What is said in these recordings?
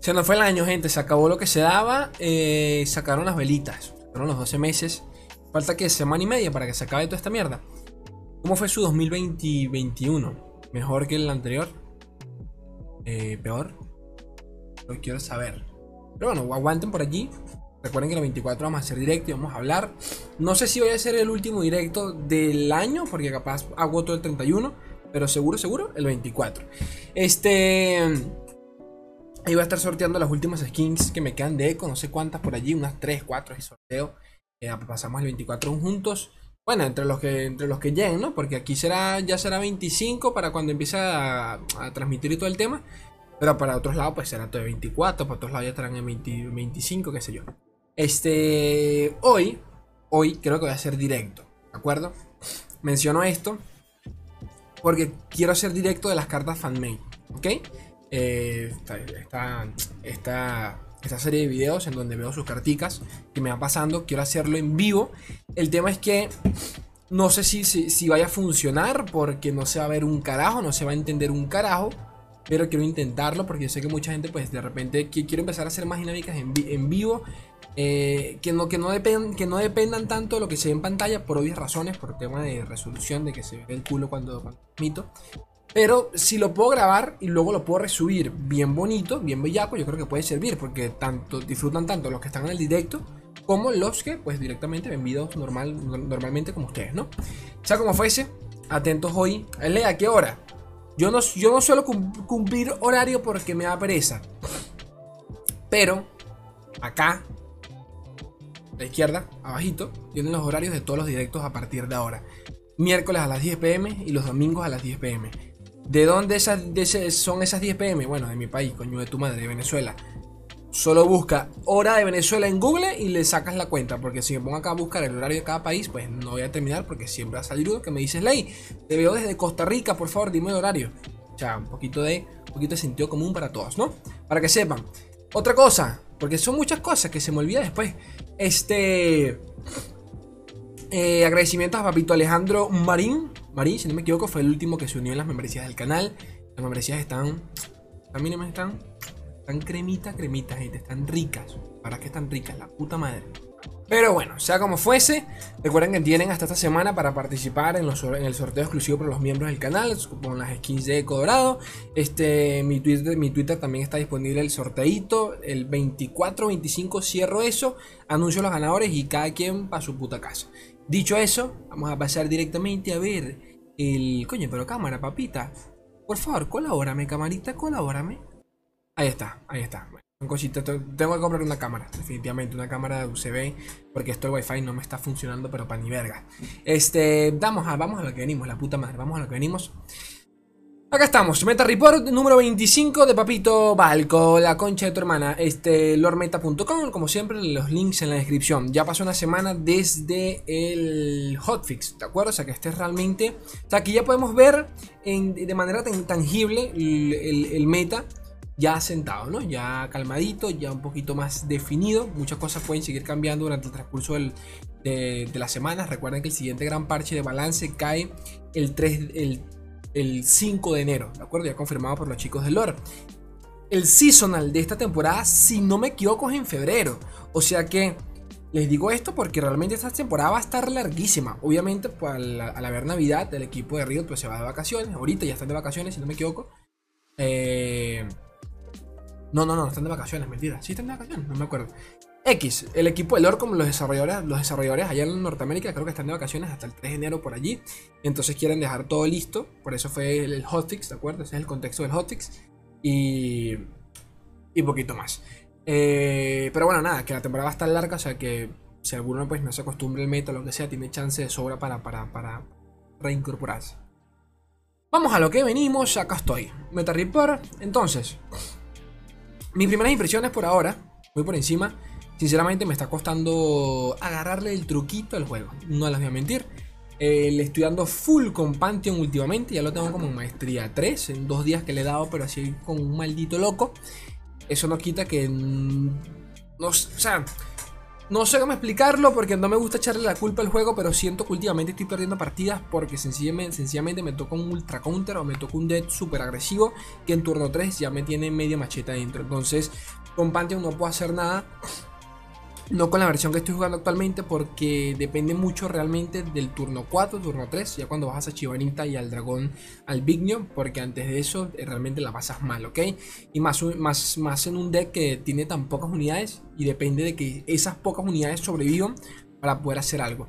Se nos fue el año, gente. Se acabó lo que se daba. Eh, sacaron las velitas. Sacaron los 12 meses. Falta que semana y media para que se acabe toda esta mierda. ¿Cómo fue su 2021? ¿Mejor que el anterior? Eh, ¿Peor? Lo quiero saber. Pero bueno, aguanten por allí. Recuerden que el 24 vamos a hacer directo y vamos a hablar. No sé si voy a ser el último directo del año, porque capaz hago todo el 31. Pero seguro, seguro, el 24. Este. Ahí voy a estar sorteando las últimas skins que me quedan de eco, no sé cuántas por allí, unas 3, 4 y sorteo. Eh, pasamos el 24 juntos. Bueno, entre los que entre los que lleguen, ¿no? Porque aquí será ya será 25 para cuando empiece a, transmitir y todo el tema. Pero para otros lados pues será todo de 24, para otros lados ya estarán en 25, qué sé yo. Este, hoy, hoy creo que voy a hacer directo, ¿de acuerdo? Menciono esto porque quiero hacer directo de las cartas fanmade, ¿ok? Eh, esta, esta, esta, serie de videos en donde veo sus carticas que me van pasando. Quiero hacerlo en vivo. El tema es que no sé si, si, vaya a funcionar porque no se va a ver un carajo, no se va a entender un carajo. Pero quiero intentarlo porque yo sé que mucha gente, pues de repente, quiero empezar a hacer más dinámicas en, en vivo. Eh, que, no, que, no que no dependan tanto de lo que se ve en pantalla por obvias razones, por tema de resolución, de que se ve el culo cuando, cuando mito. Pero si lo puedo grabar y luego lo puedo resubir bien bonito, bien bellaco, yo creo que puede servir porque tanto disfrutan tanto los que están en el directo como los que pues directamente ven videos normal, normalmente como ustedes, ¿no? Sea como fuese, atentos hoy. Lea, ¿a qué hora? Yo no, yo no suelo cumplir horario porque me da pereza. Pero acá, a la izquierda, abajito, tienen los horarios de todos los directos a partir de ahora. Miércoles a las 10 pm y los domingos a las 10 pm. ¿De dónde esas, son esas 10 pm? Bueno, de mi país, coño de tu madre, de Venezuela. Solo busca hora de Venezuela en Google y le sacas la cuenta. Porque si me pongo acá a buscar el horario de cada país, pues no voy a terminar porque siempre va a salir que me dices, Ley, te veo desde Costa Rica, por favor, dime el horario. O sea, un poquito de, un poquito de sentido común para todos, ¿no? Para que sepan. Otra cosa, porque son muchas cosas que se me olvida después. Este. Eh, agradecimientos a Papito Alejandro Marín. Marín, si no me equivoco, fue el último que se unió en las membresías del canal. Las membresías están. También están. Están cremita, cremita, gente. Están ricas. ¿Para qué están ricas? La puta madre. Pero bueno, sea como fuese, recuerden que tienen hasta esta semana para participar en, el sorteo exclusivo para los miembros del canal, con las skins de Eco Dorado. Este, mi, Twitter, mi Twitter también está disponible el sorteito. El 24-25 cierro eso, anuncio los ganadores y cada quien para su puta casa. Dicho eso, vamos a pasar directamente a ver el... Coño, pero cámara, papita. Por favor, colabórame, camarita, colabórame. Ahí está, ahí está. Bueno, cositas. Tengo que comprar una cámara, definitivamente, una cámara de UCB, porque esto el wifi no me está funcionando, pero para ni verga. Este, vamos a, vamos a lo que venimos, la puta madre, vamos a lo que venimos. Acá estamos, Meta Report número 25 de Papito Balco, la concha de tu hermana, este, lormeta.com, como siempre, los links en la descripción. Ya pasó una semana desde el hotfix, ¿de acuerdo? O sea que este es realmente, o sea, aquí ya podemos ver de manera tangible el, meta ya sentado, ¿no? Ya calmadito, ya un poquito más definido. Muchas cosas pueden seguir cambiando durante el transcurso de, de, las semanas. Recuerden que el siguiente gran parche de balance cae el 3, el el 5 de enero, ¿de acuerdo? Ya confirmado por los chicos de lore. El seasonal de esta temporada, si no me equivoco, es en febrero. O sea que les digo esto porque realmente esta temporada va a estar larguísima. Obviamente, pues, al, haber Navidad, el equipo de Riot pues, se va de vacaciones. Ahorita ya están de vacaciones, si no me equivoco. Eh... No, no, no, están de vacaciones, mentira. Sí están de vacaciones, no me acuerdo. X, el equipo de lore como los desarrolladores, los desarrolladores allá en Norteamérica creo que están de vacaciones hasta el 3 de enero por allí. Entonces quieren dejar todo listo. Por eso fue el, hotfix, ¿de acuerdo? Ese es el contexto del hotfix. Y. Y poquito más. Eh, pero bueno, nada, que la temporada va a estar larga, o sea que si alguno pues no se acostumbra el meta o lo que sea, tiene chance de sobra para, para, para reincorporarse. Vamos a lo que venimos, acá estoy. Meta. Entonces, mis primeras impresiones por ahora, muy por encima. Sinceramente me está costando agarrarle el truquito al juego. No les voy a mentir. Eh, le estoy dando full con Pantheon últimamente. Ya lo tengo como maestría 3. En dos días que le he dado, pero así con un maldito loco. Eso no quita que. No, o sea. No sé cómo explicarlo porque no me gusta echarle la culpa al juego, pero siento que últimamente estoy perdiendo partidas porque sencillamente, sencillamente me toca un ultra counter o me toca un dead súper agresivo que en turno 3 ya me tiene media macheta dentro. Entonces, con Pantheon no puedo hacer nada no con la versión que estoy jugando actualmente porque depende mucho realmente del turno 4, turno 3, ya cuando bajas a Chivanita y al dragón al Bignion, porque antes de eso eh, realmente la pasas mal, ¿ok? Y más, más, más en un deck que tiene tan pocas unidades y depende de que esas pocas unidades sobrevivan para poder hacer algo.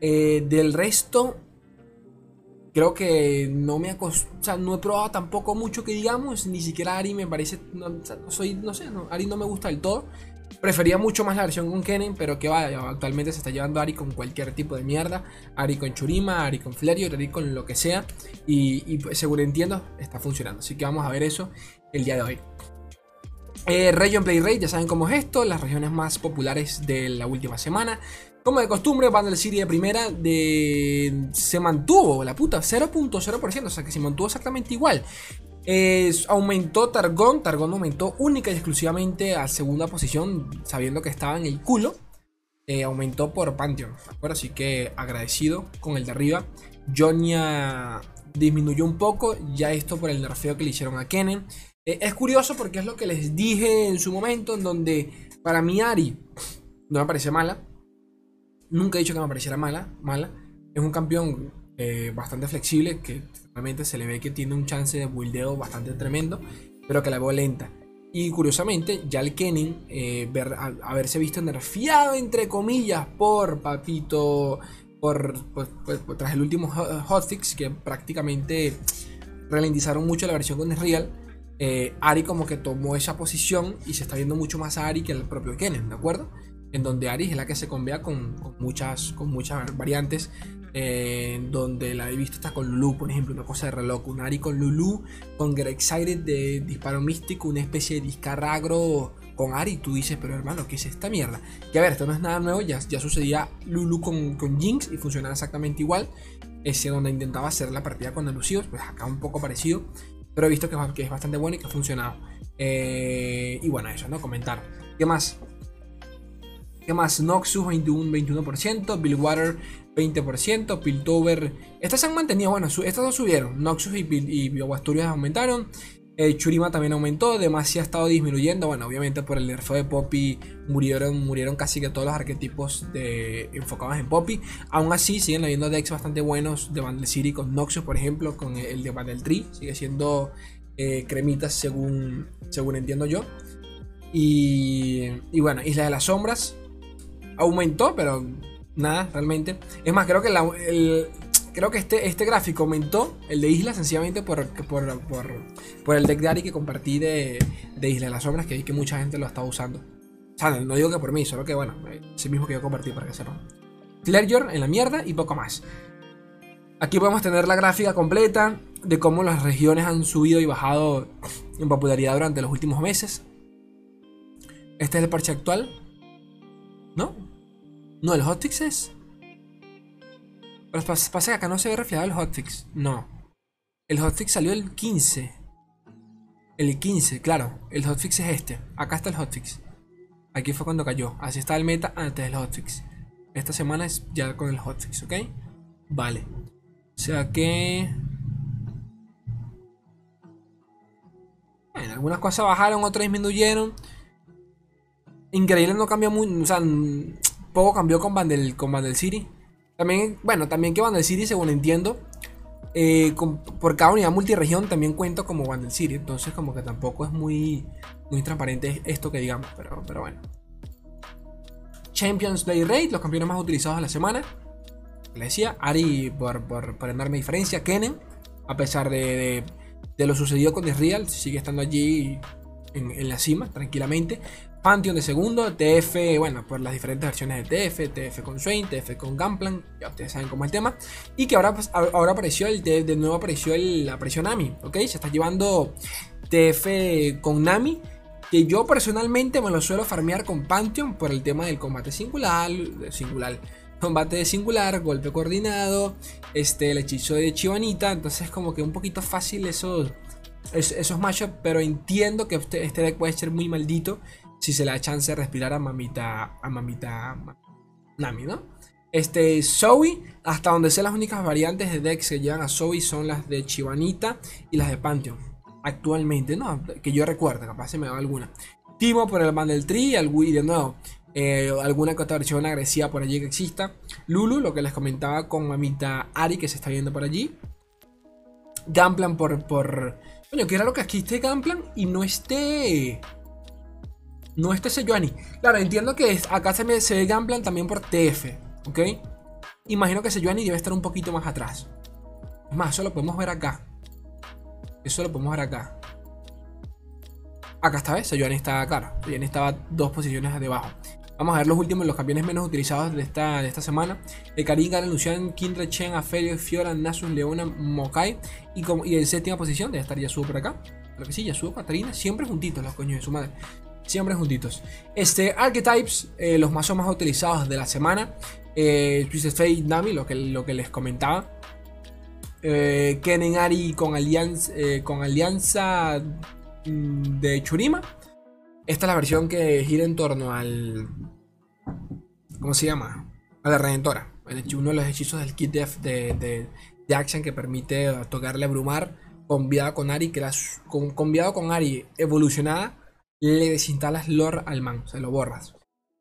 Eh, del resto, creo que no me o sea, no he probado tampoco mucho que digamos, ni siquiera Ari me parece, no, soy, no sé, Ari no me gusta del todo. Prefería mucho más la versión con Kennen, pero que vaya, actualmente se está llevando Ari con cualquier tipo de mierda. Ari con Churima, Ari con Flareon, Ari con lo que sea. Y, pues, seguro entiendo, está funcionando. Así que vamos a ver eso el día de hoy. Eh, Region Play Rate, ya saben cómo es esto, las regiones más populares de la última semana. Como de costumbre, Bundle City de primera de... se mantuvo, la puta, 0.0%, o sea que se mantuvo exactamente igual aumentó Targón, Targón aumentó única y exclusivamente a segunda posición, sabiendo que estaba en el culo. Eh, aumentó por Pantheon, Así que agradecido con el de arriba. Jonia disminuyó un poco, ya esto por el nerfeo que le hicieron a Kennen. Eh, es curioso porque es lo que les dije en su momento, en donde para mí Ari no me parece mala. Nunca he dicho que me pareciera mala, mala. Es un campeón eh, bastante flexible, que realmente se le ve que tiene un chance de buildeo bastante tremendo, pero que la veo lenta. Y curiosamente, ya el Kennen, eh, ver, haberse visto nerfeado, entre comillas, por Papito, por, tras el último hotfix, que prácticamente ralentizaron mucho la versión con Real, eh, Ari como que tomó esa posición y se está viendo mucho más a Ari que al propio Kennen, ¿de acuerdo? En donde Ari es la que se convea con, con muchas, con muchas variantes eh, donde la he visto está con Lulu, por ejemplo, una cosa de reloj, un Ari con Lulu, con Get Excited de disparo místico, una especie de discarragro con Ari, tú dices, pero hermano, ¿qué es esta mierda? Y a ver, esto no es nada nuevo, ya, sucedía Lulu con, Jinx y funcionaba exactamente igual, ese donde intentaba hacer la partida con Elusivos, pues acá un poco parecido, pero he visto que, que es bastante bueno y que ha funcionado. Eh, y bueno, eso, ¿no? Comentar. ¿Qué más? ¿Qué más? Noxus 21%, 21%, Billwater 20%, Piltover. Estas se han mantenido, bueno, estas dos subieron. Noxus y, y aumentaron. Eh, Churima también aumentó, Demacia ha estado disminuyendo. Bueno, obviamente por el nerfeo de Poppy murieron, murieron casi que todos los arquetipos de, enfocados en Poppy. Aún así, siguen habiendo decks bastante buenos de Bandle City con Noxus, por ejemplo, con el de Bandle Tree. Sigue siendo eh, cremitas según, según entiendo yo. Y, y bueno, Isla de las Sombras aumentó, pero nada, realmente. Es más, creo que, el, creo que este, este gráfico aumentó, el de Isla, sencillamente por, por, por, el deck de Ari que compartí de, de Isla de las Sombras, que vi que mucha gente lo estaba usando. O sea, no digo que por mí, solo que bueno, el mismo que yo compartí para que sepan. Ledger en la mierda y poco más. Aquí podemos tener la gráfica completa de cómo las regiones han subido y bajado en popularidad durante los últimos meses. Este es el parche actual. ¿No? El hotfix es. Pero pasa que acá no se ve reflejado el hotfix. No. El hotfix salió el 15. El 15, claro. El hotfix es este. Acá está el hotfix. Aquí fue cuando cayó. Así está el meta antes del hotfix. Esta semana es ya con el hotfix, ¿ok? Vale. O sea que... Bueno, algunas cosas bajaron, otras disminuyeron. Increíble no cambió muy... O sea, poco cambió con Bandel, con City. También, bueno, también que Bandel City, según entiendo, eh, por cada unidad multiregión también cuento como Bandel City. Entonces, como que tampoco es muy, muy transparente esto que digamos, pero, pero bueno. Champions Play Rate, los campeones más utilizados de la semana. Le decía, Ari por, por, por enorme diferencia. Kennen, a pesar de, lo sucedido con Real, sigue estando allí en, la cima, tranquilamente. Pantheon de segundo, TF, bueno, por las diferentes versiones de TF, TF con Swain, TF con Gunplan, ya ustedes saben cómo es el tema. Y que ahora, pues, ahora apareció el, de, nuevo apareció el, apareció Nami, ¿ok? Se está llevando TF con Nami. Que yo personalmente me lo suelo farmear con Pantheon por el tema del combate singular, singular, combate singular, golpe coordinado, este, el hechizo de Chivanita. Entonces, como que un poquito fácil esos, esos matchups, pero entiendo que este deck puede ser muy maldito si se le da chance de respirar a mamita, a mamita Nami, ¿no? Este, Zoe, hasta donde sé las únicas variantes de Dex que llevan a Zoe son las de Chivanita y las de Pantheon. Actualmente, no, que yo recuerdo, capaz se me va alguna. Timo por el Bandel Tree y de nuevo, eh, alguna otra versión agresiva por allí que exista. Lulu, lo que les comentaba con mamita Ari que se está viendo por allí. Gamplan por. por... Coño, que raro que aquí esté Gamplan y no esté. No esté Sejuani. Claro, entiendo que acá se, me, se ve Gamplan también por TF. ¿Ok? Imagino que Sejuani debe estar un poquito más atrás. Es más, eso lo podemos ver acá. Eso lo podemos ver acá. Acá está, ¿ves? Sejuani está, claro. Sejuani estaba dos posiciones debajo. Vamos a ver los últimos, los campeones menos utilizados de esta, de esta semana. De Karin, Lucian, Kindred, Chen, Afelio, Fiora, Nasus, Leona, Mokai. Y, como, y en séptima posición debe estar Yasuo por acá. Creo que sí, Yasuo, Katarina, siempre juntitos los coños de su madre. Siempre juntitos. Este, Archetypes, eh, los mazos más utilizados de la semana. Eh, Twisted Fate Nami, lo que, lo que les comentaba. Eh, Ari con alianza, eh, con alianza mm, de Churima. Esta es la versión que gira en torno al. ¿Cómo se llama? A la Redentora. Uno de los hechizos del kit de, de, de, Action que permite tocarle a Brumar. Conviado con Ari, que con, con Ari evolucionada, le desinstalas lore al man, se lo borras.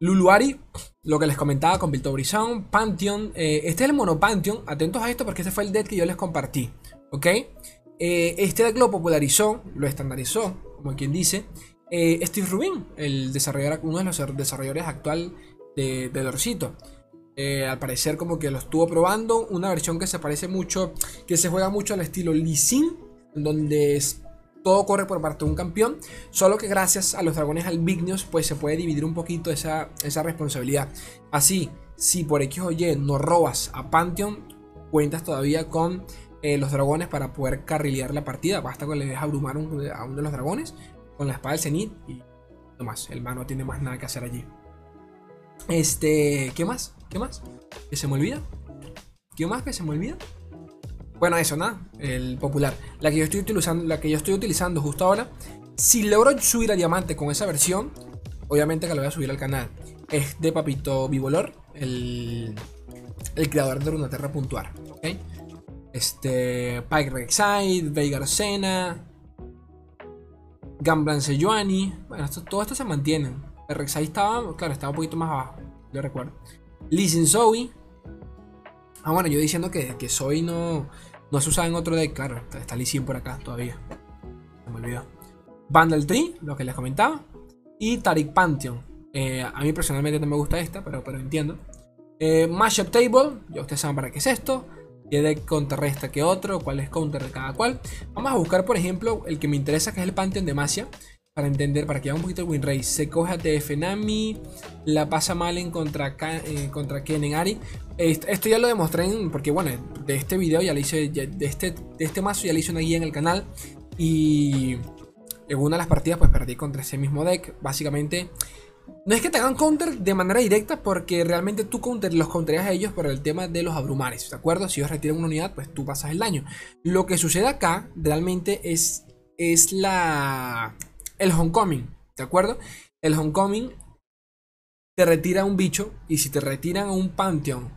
Luluari, lo que les comentaba con Brizón, Pantheon. Eh, este es el mono Pantheon. Atentos a esto porque este fue el deck que yo les compartí. ¿Ok? Eh, este deck lo popularizó, lo estandarizó, como quien dice. Eh, Steve Rubin, el desarrollador, uno de los desarrolladores actual de, de eh, al parecer como que lo estuvo probando. Una versión que se parece mucho, que se juega mucho al estilo Lee Sin, donde todo corre por parte de un campeón. Solo que gracias a los dragones albignios pues se puede dividir un poquito esa, esa responsabilidad. Así, si por X o Y no robas a Pantheon, cuentas todavía con eh, los dragones para poder carrilear la partida. Basta con le dejes abrumar a uno de los dragones con la espada del cenit y no más. El man no tiene más nada que hacer allí. Este, ¿qué más? ¿Qué más? ¿Que se me olvida? ¿Qué más que se me olvida? Bueno, eso, nada. El popular. La que yo estoy utilizando, la que yo estoy utilizando justo ahora. Si logro subir a diamante con esa versión, obviamente que lo voy a subir al canal. Es de Papito Vivolor, el, el creador de Runaterra Puntuar. Este, Pike Rexide, Veigar Sena, Gamblan Sejuani. Bueno, todo esto se mantiene. El Rek'Sai estaba, claro, estaba un poquito más abajo. Yo recuerdo. Lee Zoe. Ah, bueno, yo diciendo que, que Zoe no, no se usaba en otro deck. Claro, está Lee Sin por acá todavía. Se me olvidó. Bundle Tree, lo que les comentaba. Y Tarik Pantheon. Eh, a mí personalmente no me gusta esta, pero, pero entiendo. Eh, Mashup Table, ya ustedes saben para qué es esto qué deck contrarresta que otro, cuál es counter de cada cual. Vamos a buscar, por ejemplo, el que me interesa, que es el Pantheon de Masia. Para entender, para que haga un poquito el win. Se coge a TF Nami, la pasa mal en contra, eh, contra Ken en Ari. Esto, ya lo demostré en, porque bueno, de este video ya le hice, de, este, de este mazo ya le hice una guía en el canal. Y en una de las partidas pues perdí contra ese mismo deck. Básicamente no es que te hagan counter de manera directa porque realmente tú counter, los counterías a ellos por el tema de los abrumares, ¿de acuerdo? Si ellos retiran una unidad, pues tú pasas el daño. Lo que sucede acá realmente es, es la, el homecoming, ¿de acuerdo? El homecoming te retira un bicho y si te retiran a un panteón,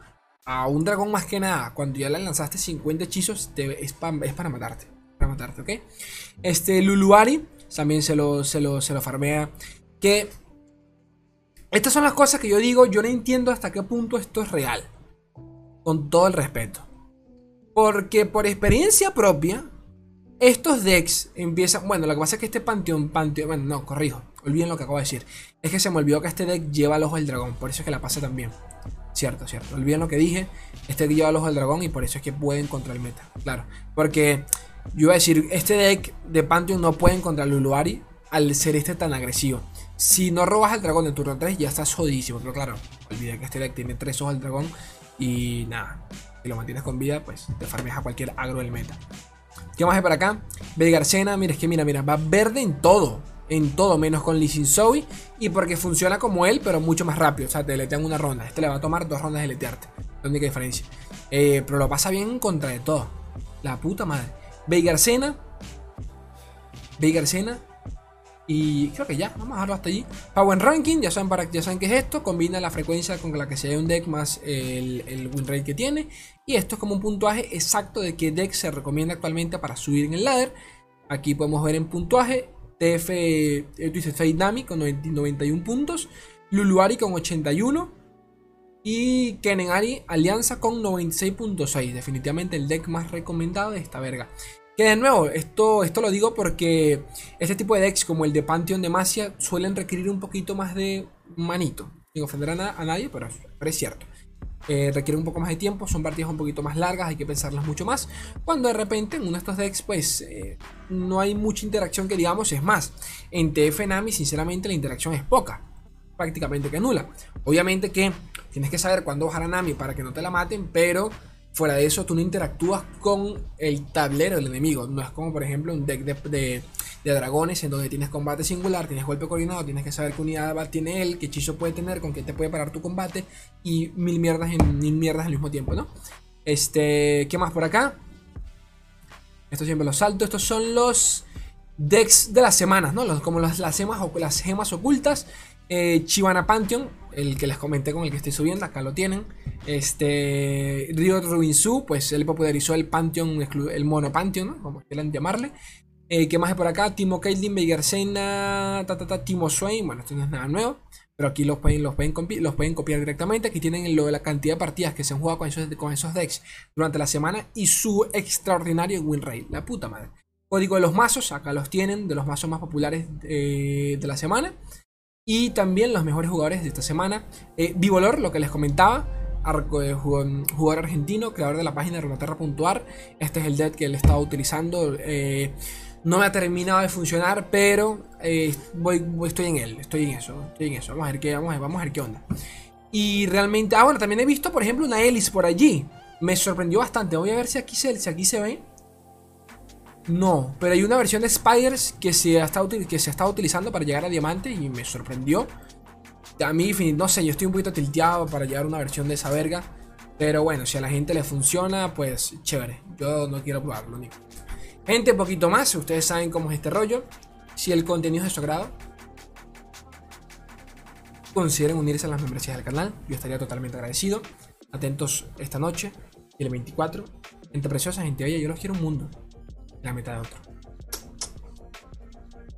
a un dragón más que nada, cuando ya le lanzaste 50 hechizos, es, para matarte, para matarte, ¿ok? Este Luluari también se lo, se lo, se lo farmea que estas son las cosas que yo digo, yo no entiendo hasta qué punto esto es real. Con todo el respeto. Porque por experiencia propia, estos decks empiezan... Bueno, lo que pasa es que este panteón... panteón bueno, no, corrijo. Olviden lo que acabo de decir. Es que se me olvidó que este deck lleva el ojo del dragón. Por eso es que la pasa también. Cierto, cierto. Olviden lo que dije. Este deck lleva el ojo del dragón y por eso es que pueden contra el meta. Claro. Porque yo iba a decir, este deck de Pantheon no puede contra el Luluari al ser este tan agresivo. Si no robas al dragón en turno 3, ya estás jodidísimo. Pero claro, olvida que este deck tiene 3 ojos al dragón. Y nada, si lo mantienes con vida, pues te farmeas a cualquier agro del meta. ¿Qué más hay para acá? Belgarcena, mira, es que mira, mira, va verde en todo. En todo, menos con Lee Sin Zoe. Y porque funciona como él, pero mucho más rápido. O sea, te letean una ronda. Este le va a tomar dos rondas de letearte. La única diferencia. Eh, pero lo pasa bien en contra de todo. La puta madre. Veigarcena. Veigarcena Y creo que ya, vamos a dejarlo hasta allí. Power Ranking, ya saben, para, ya saben qué es esto. Combina la frecuencia con la que se ve un deck más el, el win rate que tiene. Y esto es como un puntuaje exacto de qué deck se recomienda actualmente para subir en el ladder. Aquí podemos ver en puntuaje TF Twisted Fate Nami con 91 puntos. Luluari con 81. Y Kenenari Alianza con 96.6. Definitivamente el deck más recomendado de esta verga. Que de nuevo, esto, esto lo digo porque este tipo de decks como el de Pantheon de Masia suelen requerir un poquito más de manito. Sin ofender a, nadie, pero, es cierto. Eh, requiere un poco más de tiempo, son partidas un poquito más largas, hay que pensarlas mucho más. Cuando de repente en uno de estos decks, pues eh, no hay mucha interacción que digamos, es más. En TF Nami, sinceramente, la interacción es poca prácticamente que nula. Obviamente que tienes que saber cuándo bajar a Nami para que no te la maten, pero fuera de eso tú no interactúas con el tablero del enemigo. No es como por ejemplo un deck de, dragones en donde tienes combate singular, tienes golpe coordinado, tienes que saber qué unidad tiene él, qué hechizo puede tener, con qué te puede parar tu combate y mil mierdas en mil mierdas al mismo tiempo, ¿no? Este, ¿qué más por acá? Estos siempre los salto, estos son los decks de las semanas, ¿no? Los, como las, las, gemas, las gemas ocultas. Eh, Chivana Pantheon, el que les comenté con el que estoy subiendo, acá lo tienen. Este, Río Rubinsu, pues él popularizó el Pantheon, el mono Pantheon, como quieran llamarle. Eh, ¿Qué más hay por acá? Timo Caitlyn, Sena, ta, ta, ta, Timo Swain. Bueno, esto no es nada nuevo. Pero aquí los pueden, los pueden, los pueden copiar directamente. Aquí tienen lo de la cantidad de partidas que se han jugado con esos, con esos decks durante la semana y su extraordinario win. La puta madre. Código de los mazos, acá los tienen, de los mazos más populares eh, de la semana. Y también los mejores jugadores de esta semana. Eh, Vivolor, lo que les comentaba. Eh, jugador argentino, creador de la página Runaterra.ar. Este es el deck que él estaba utilizando. Eh, no me ha terminado de funcionar, pero voy, estoy en él. Estoy en eso. Estoy en eso. Vamos a ver qué, vamos vamos a ver qué onda. Y realmente. Ah, bueno, también he visto, por ejemplo, una Ellis por allí. Me sorprendió bastante. Voy a ver si aquí se, si aquí se ve. No, pero hay una versión de Spiders que se, ha estado, que se ha utilizando para llegar a diamante y me sorprendió. A mí, no sé, yo estoy un poquito tilteado para llegar a una versión de esa verga. Pero bueno, si a la gente le funciona, pues chévere. Yo no quiero probarlo, ni. Gente, poquito más. Ustedes saben cómo es este rollo. Si el contenido es de su agrado, consideren unirse a las membresías del canal. Yo estaría totalmente agradecido. Atentos esta noche el 24. Gente preciosa, gente bella, yo los quiero un mundo la mitad de otro.